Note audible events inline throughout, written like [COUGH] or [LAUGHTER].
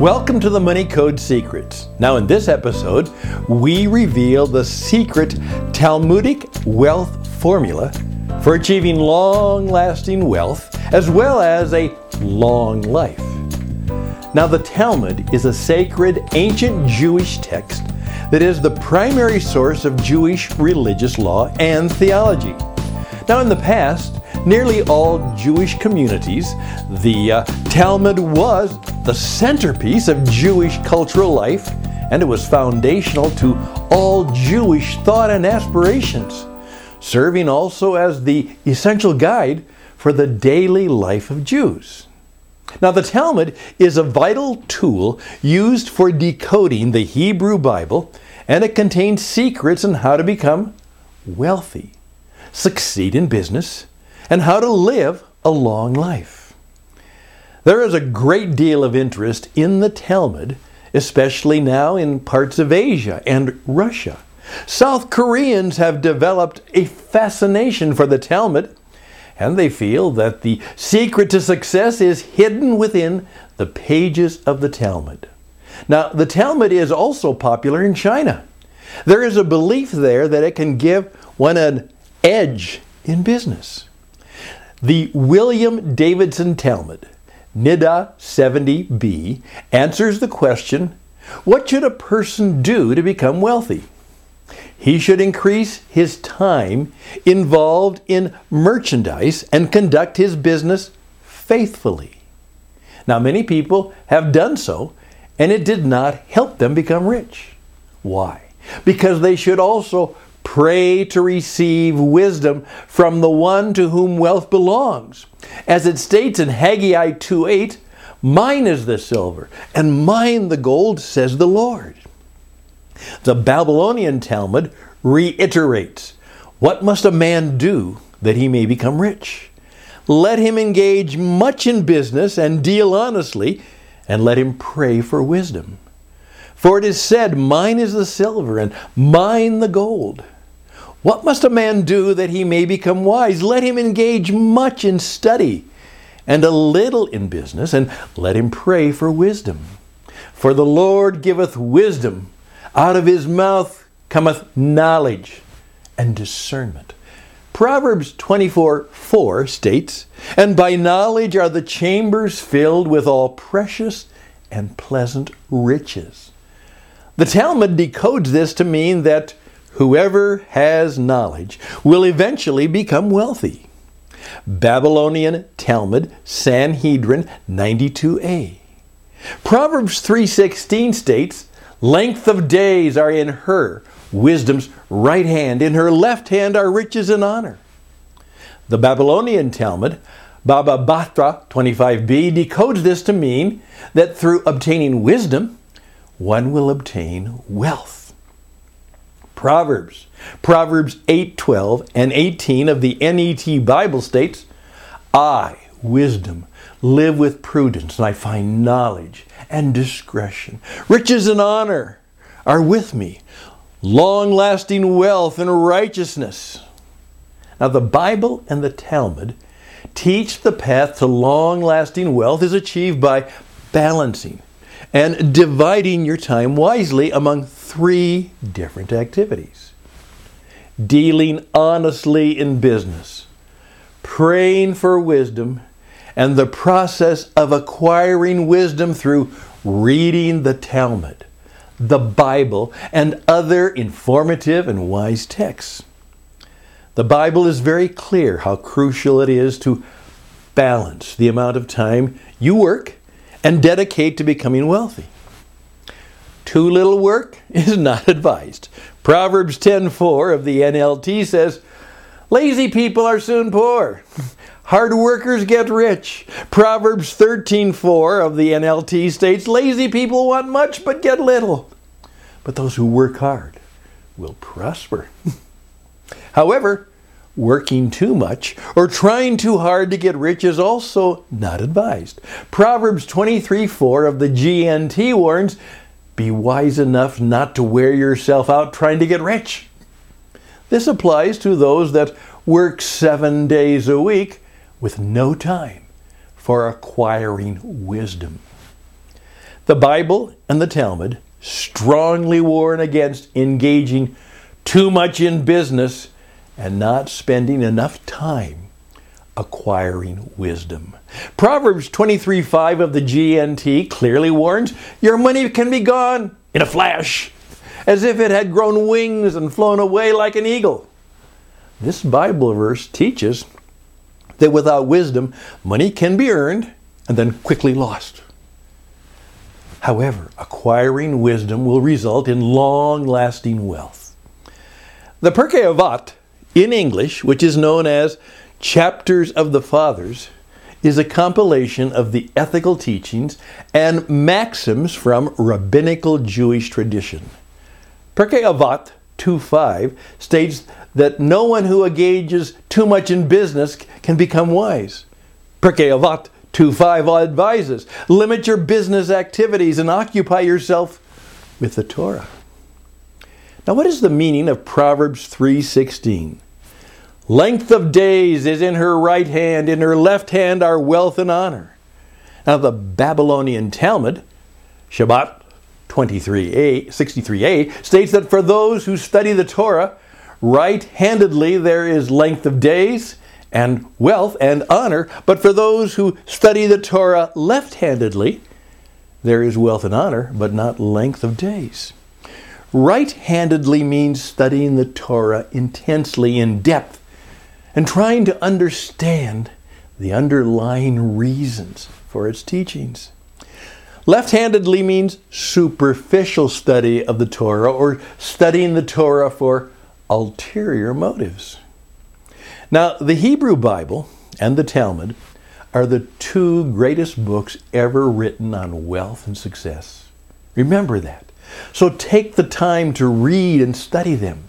Welcome to the Money Code Secrets. Now, in this episode, we reveal the secret Talmudic wealth formula for achieving long lasting wealth as well as a long life. Now, the Talmud is a sacred ancient Jewish text that is the primary source of Jewish religious law and theology. Now, in the past, nearly all Jewish communities, the uh, Talmud was the centerpiece of Jewish cultural life, and it was foundational to all Jewish thought and aspirations, serving also as the essential guide for the daily life of Jews. Now, the Talmud is a vital tool used for decoding the Hebrew Bible, and it contains secrets on how to become wealthy, succeed in business, and how to live a long life. There is a great deal of interest in the Talmud, especially now in parts of Asia and Russia. South Koreans have developed a fascination for the Talmud, and they feel that the secret to success is hidden within the pages of the Talmud. Now, the Talmud is also popular in China. There is a belief there that it can give one an edge in business. The William Davidson Talmud, Niddah 70b, answers the question What should a person do to become wealthy? He should increase his time involved in merchandise and conduct his business faithfully. Now, many people have done so, and it did not help them become rich. Why? Because they should also Pray to receive wisdom from the one to whom wealth belongs. As it states in Haggai 2:8, mine is the silver, and mine the gold, says the Lord. The Babylonian Talmud reiterates, What must a man do that he may become rich? Let him engage much in business and deal honestly, and let him pray for wisdom. For it is said, Mine is the silver, and mine the gold. What must a man do that he may become wise? Let him engage much in study and a little in business, and let him pray for wisdom. For the Lord giveth wisdom, out of his mouth cometh knowledge and discernment. Proverbs 24 4 states, And by knowledge are the chambers filled with all precious and pleasant riches. The Talmud decodes this to mean that Whoever has knowledge will eventually become wealthy. Babylonian Talmud, Sanhedrin 92a. Proverbs 3:16 states, "Length of days are in her, wisdom's right hand, in her left hand are riches and honor." The Babylonian Talmud, Baba Batra 25b, decodes this to mean that through obtaining wisdom, one will obtain wealth. Proverbs. Proverbs 8:12 and 18 of the NET Bible states, "I, wisdom, live with prudence, and I find knowledge and discretion. Riches and honor are with me, long-lasting wealth and righteousness." Now the Bible and the Talmud teach the path to long-lasting wealth is achieved by balancing and dividing your time wisely among three different activities dealing honestly in business, praying for wisdom, and the process of acquiring wisdom through reading the Talmud, the Bible, and other informative and wise texts. The Bible is very clear how crucial it is to balance the amount of time you work and dedicate to becoming wealthy. Too little work [LAUGHS] is not advised. Proverbs 10:4 of the NLT says, "Lazy people are soon poor. [LAUGHS] Hard workers get rich." Proverbs 13:4 of the NLT states, "Lazy people want much but get little, but those who work hard will prosper." [LAUGHS] However, working too much or trying too hard to get rich is also not advised. Proverbs 23 4 of the GNT warns be wise enough not to wear yourself out trying to get rich. This applies to those that work seven days a week with no time for acquiring wisdom. The Bible and the Talmud strongly warn against engaging too much in business and not spending enough time acquiring wisdom. Proverbs 23 5 of the GNT clearly warns your money can be gone in a flash, as if it had grown wings and flown away like an eagle. This Bible verse teaches that without wisdom, money can be earned and then quickly lost. However, acquiring wisdom will result in long lasting wealth. The Pirkei Avot in English, which is known as Chapters of the Fathers, is a compilation of the ethical teachings and maxims from rabbinical Jewish tradition. Pirkei Avot 2.5 states that no one who engages too much in business can become wise. Pirkei Avot 2.5 advises, limit your business activities and occupy yourself with the Torah. Now what is the meaning of Proverbs 3.16? Length of days is in her right hand, in her left hand are wealth and honor. Now the Babylonian Talmud, Shabbat 23a, 63a, states that for those who study the Torah right handedly, there is length of days and wealth and honor, but for those who study the Torah left handedly, there is wealth and honor, but not length of days. Right handedly means studying the Torah intensely in depth and trying to understand the underlying reasons for its teachings. Left handedly means superficial study of the Torah or studying the Torah for ulterior motives. Now, the Hebrew Bible and the Talmud are the two greatest books ever written on wealth and success. Remember that. So take the time to read and study them.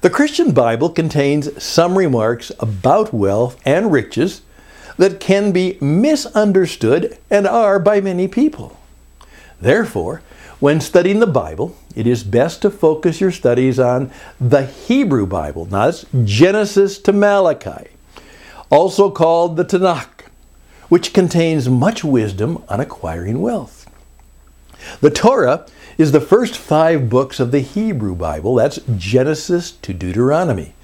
The Christian Bible contains some remarks about wealth and riches that can be misunderstood and are by many people. Therefore, when studying the Bible, it is best to focus your studies on the Hebrew Bible, not Genesis to Malachi, also called the Tanakh, which contains much wisdom on acquiring wealth. The Torah is the first five books of the Hebrew Bible, that's Genesis to Deuteronomy.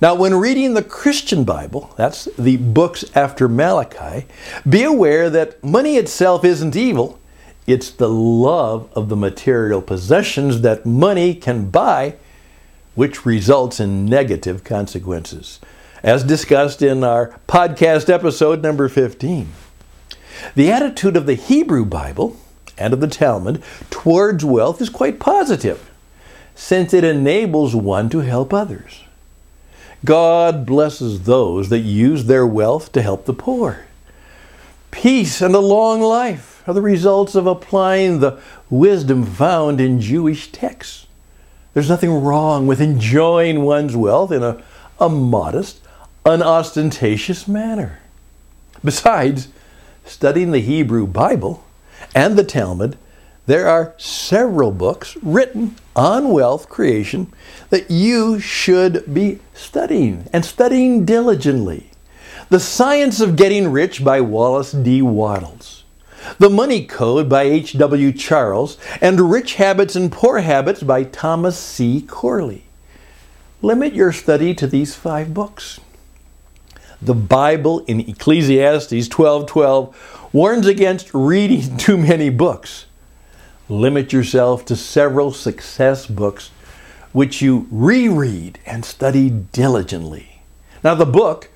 Now, when reading the Christian Bible, that's the books after Malachi, be aware that money itself isn't evil. It's the love of the material possessions that money can buy, which results in negative consequences, as discussed in our podcast episode number 15. The attitude of the Hebrew Bible and of the Talmud towards wealth is quite positive, since it enables one to help others. God blesses those that use their wealth to help the poor. Peace and a long life are the results of applying the wisdom found in Jewish texts. There's nothing wrong with enjoying one's wealth in a, a modest, unostentatious manner. Besides, studying the Hebrew Bible and the Talmud, there are several books written on wealth creation that you should be studying and studying diligently. The Science of Getting Rich by Wallace D. Wattles. The Money Code by H.W. Charles, and Rich Habits and Poor Habits by Thomas C. Corley. Limit your study to these five books. The Bible in Ecclesiastes 12:12 warns against reading [LAUGHS] too many books. Limit yourself to several success books which you reread and study diligently. Now, the book,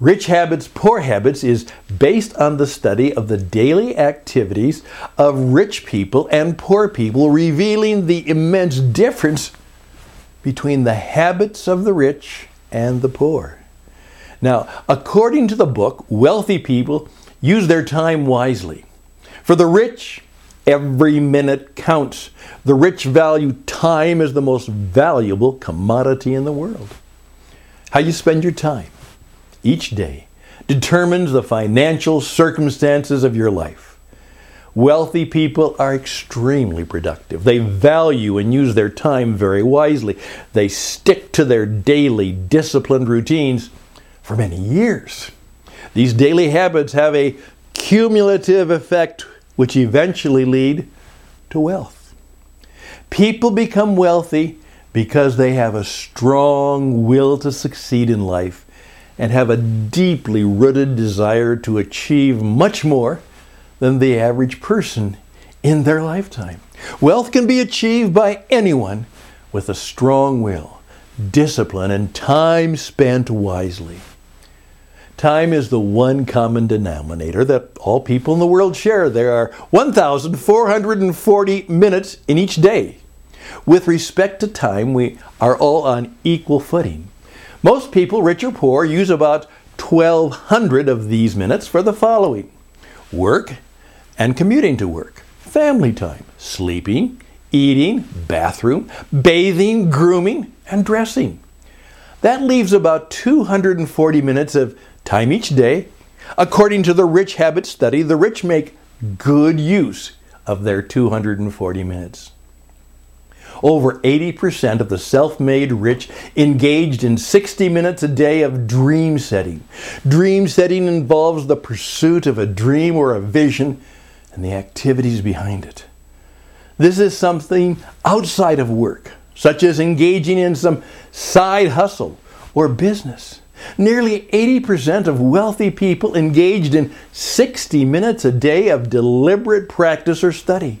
Rich Habits, Poor Habits, is based on the study of the daily activities of rich people and poor people, revealing the immense difference between the habits of the rich and the poor. Now, according to the book, wealthy people use their time wisely. For the rich, every minute counts. The rich value time as the most valuable commodity in the world. How you spend your time each day determines the financial circumstances of your life. Wealthy people are extremely productive. They value and use their time very wisely. They stick to their daily disciplined routines for many years. These daily habits have a cumulative effect which eventually lead to wealth. People become wealthy because they have a strong will to succeed in life and have a deeply rooted desire to achieve much more than the average person in their lifetime. Wealth can be achieved by anyone with a strong will, discipline, and time spent wisely. Time is the one common denominator that all people in the world share. There are 1,440 minutes in each day. With respect to time, we are all on equal footing. Most people, rich or poor, use about 1,200 of these minutes for the following work and commuting to work, family time, sleeping, eating, bathroom, bathing, grooming, and dressing. That leaves about 240 minutes of time each day. According to the Rich Habit Study, the rich make good use of their 240 minutes. Over 80% of the self made rich engaged in 60 minutes a day of dream setting. Dream setting involves the pursuit of a dream or a vision and the activities behind it. This is something outside of work, such as engaging in some side hustle or business. Nearly 80% of wealthy people engaged in 60 minutes a day of deliberate practice or study.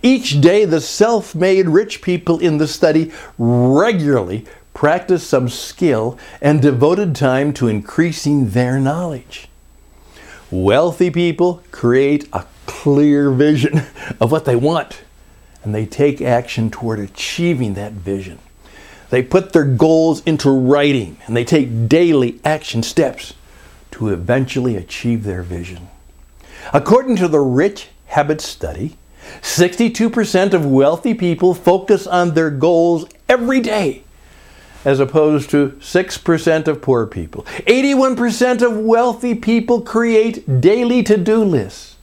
Each day, the self made rich people in the study regularly practice some skill and devoted time to increasing their knowledge. Wealthy people create a clear vision [LAUGHS] of what they want and they take action toward achieving that vision. They put their goals into writing and they take daily action steps to eventually achieve their vision. According to the Rich Habits Study, 62% of wealthy people focus on their goals every day, as opposed to 6% of poor people. 81% of wealthy people create daily to do lists.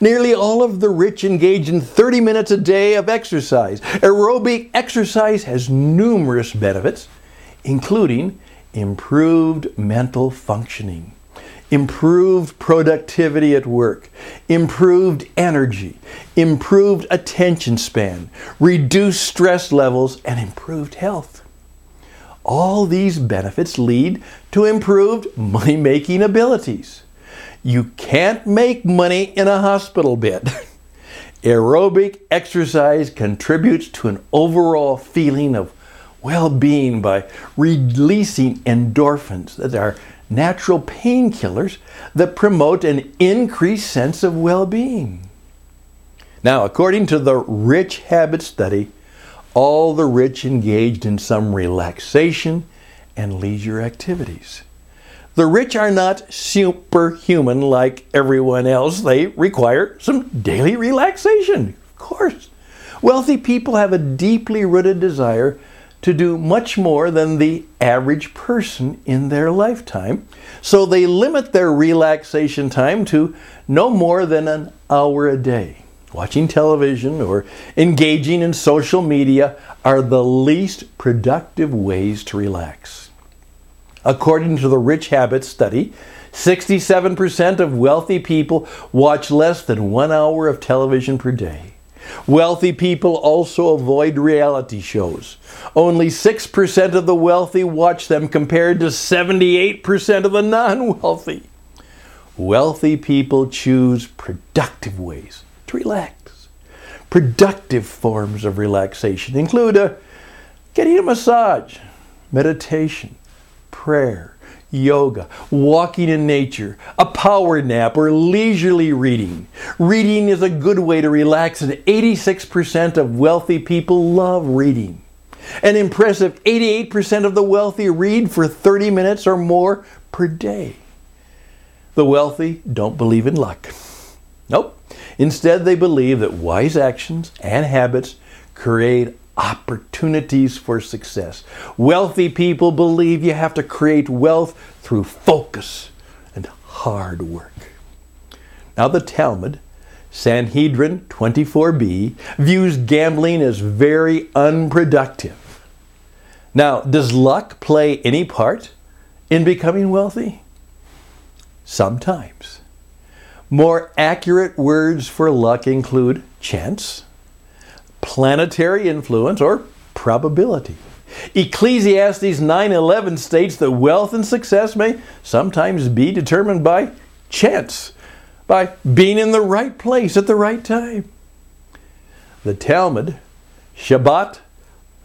Nearly all of the rich engage in 30 minutes a day of exercise. Aerobic exercise has numerous benefits, including improved mental functioning, improved productivity at work, improved energy, improved attention span, reduced stress levels, and improved health. All these benefits lead to improved money making abilities. You can't make money in a hospital bed. [LAUGHS] Aerobic exercise contributes to an overall feeling of well being by releasing endorphins that are natural painkillers that promote an increased sense of well being. Now, according to the Rich Habit Study, all the rich engaged in some relaxation and leisure activities. The rich are not superhuman like everyone else. They require some daily relaxation, of course. Wealthy people have a deeply rooted desire to do much more than the average person in their lifetime, so they limit their relaxation time to no more than an hour a day. Watching television or engaging in social media are the least productive ways to relax. According to the Rich Habits study, 67% of wealthy people watch less than one hour of television per day. Wealthy people also avoid reality shows. Only 6% of the wealthy watch them compared to 78% of the non wealthy. Wealthy people choose productive ways to relax. Productive forms of relaxation include a, getting a massage, meditation, prayer, yoga, walking in nature, a power nap, or leisurely reading. Reading is a good way to relax, and 86% of wealthy people love reading. An impressive 88% of the wealthy read for 30 minutes or more per day. The wealthy don't believe in luck. Nope. Instead, they believe that wise actions and habits create opportunities for success. Wealthy people believe you have to create wealth through focus and hard work. Now, the Talmud, Sanhedrin 24b, views gambling as very unproductive. Now, does luck play any part in becoming wealthy? Sometimes. More accurate words for luck include chance, planetary influence, or probability. Ecclesiastes 9:11 states that wealth and success may sometimes be determined by chance, by being in the right place at the right time. The Talmud, Shabbat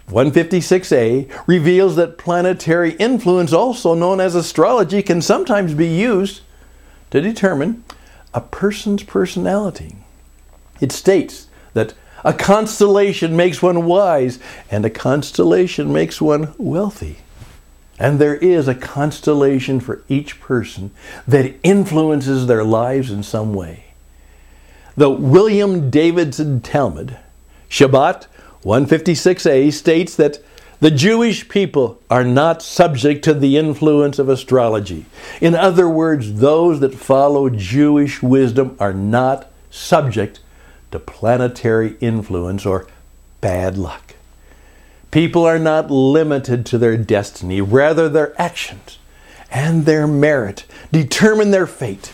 156a, reveals that planetary influence, also known as astrology, can sometimes be used to determine a person's personality. It states that a constellation makes one wise, and a constellation makes one wealthy. And there is a constellation for each person that influences their lives in some way. The William Davidson Talmud, Shabbat 156a, states that the Jewish people are not subject to the influence of astrology. In other words, those that follow Jewish wisdom are not subject to planetary influence or bad luck. People are not limited to their destiny, rather, their actions and their merit determine their fate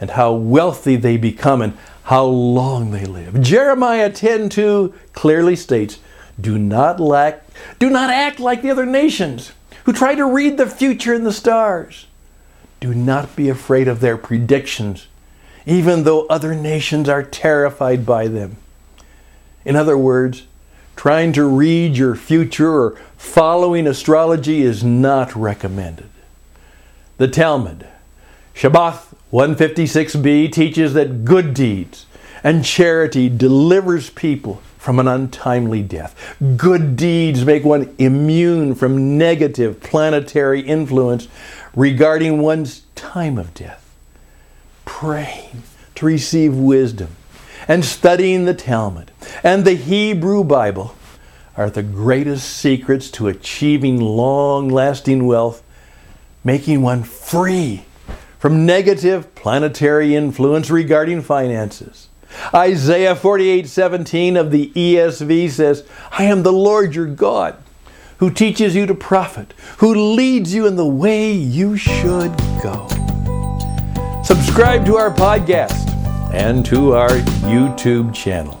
and how wealthy they become and how long they live. Jeremiah 10:2 clearly states, "Do not lack, do not act like the other nations who try to read the future in the stars. Do not be afraid of their predictions even though other nations are terrified by them. In other words, trying to read your future or following astrology is not recommended. The Talmud, Shabbat 156b, teaches that good deeds and charity delivers people from an untimely death. Good deeds make one immune from negative planetary influence regarding one's time of death praying to receive wisdom and studying the Talmud and the Hebrew Bible are the greatest secrets to achieving long lasting wealth, making one free from negative planetary influence regarding finances. Isaiah 48:17 of the ESV says, "I am the Lord your God, who teaches you to profit, who leads you in the way you should go." Subscribe to our podcast and to our YouTube channel.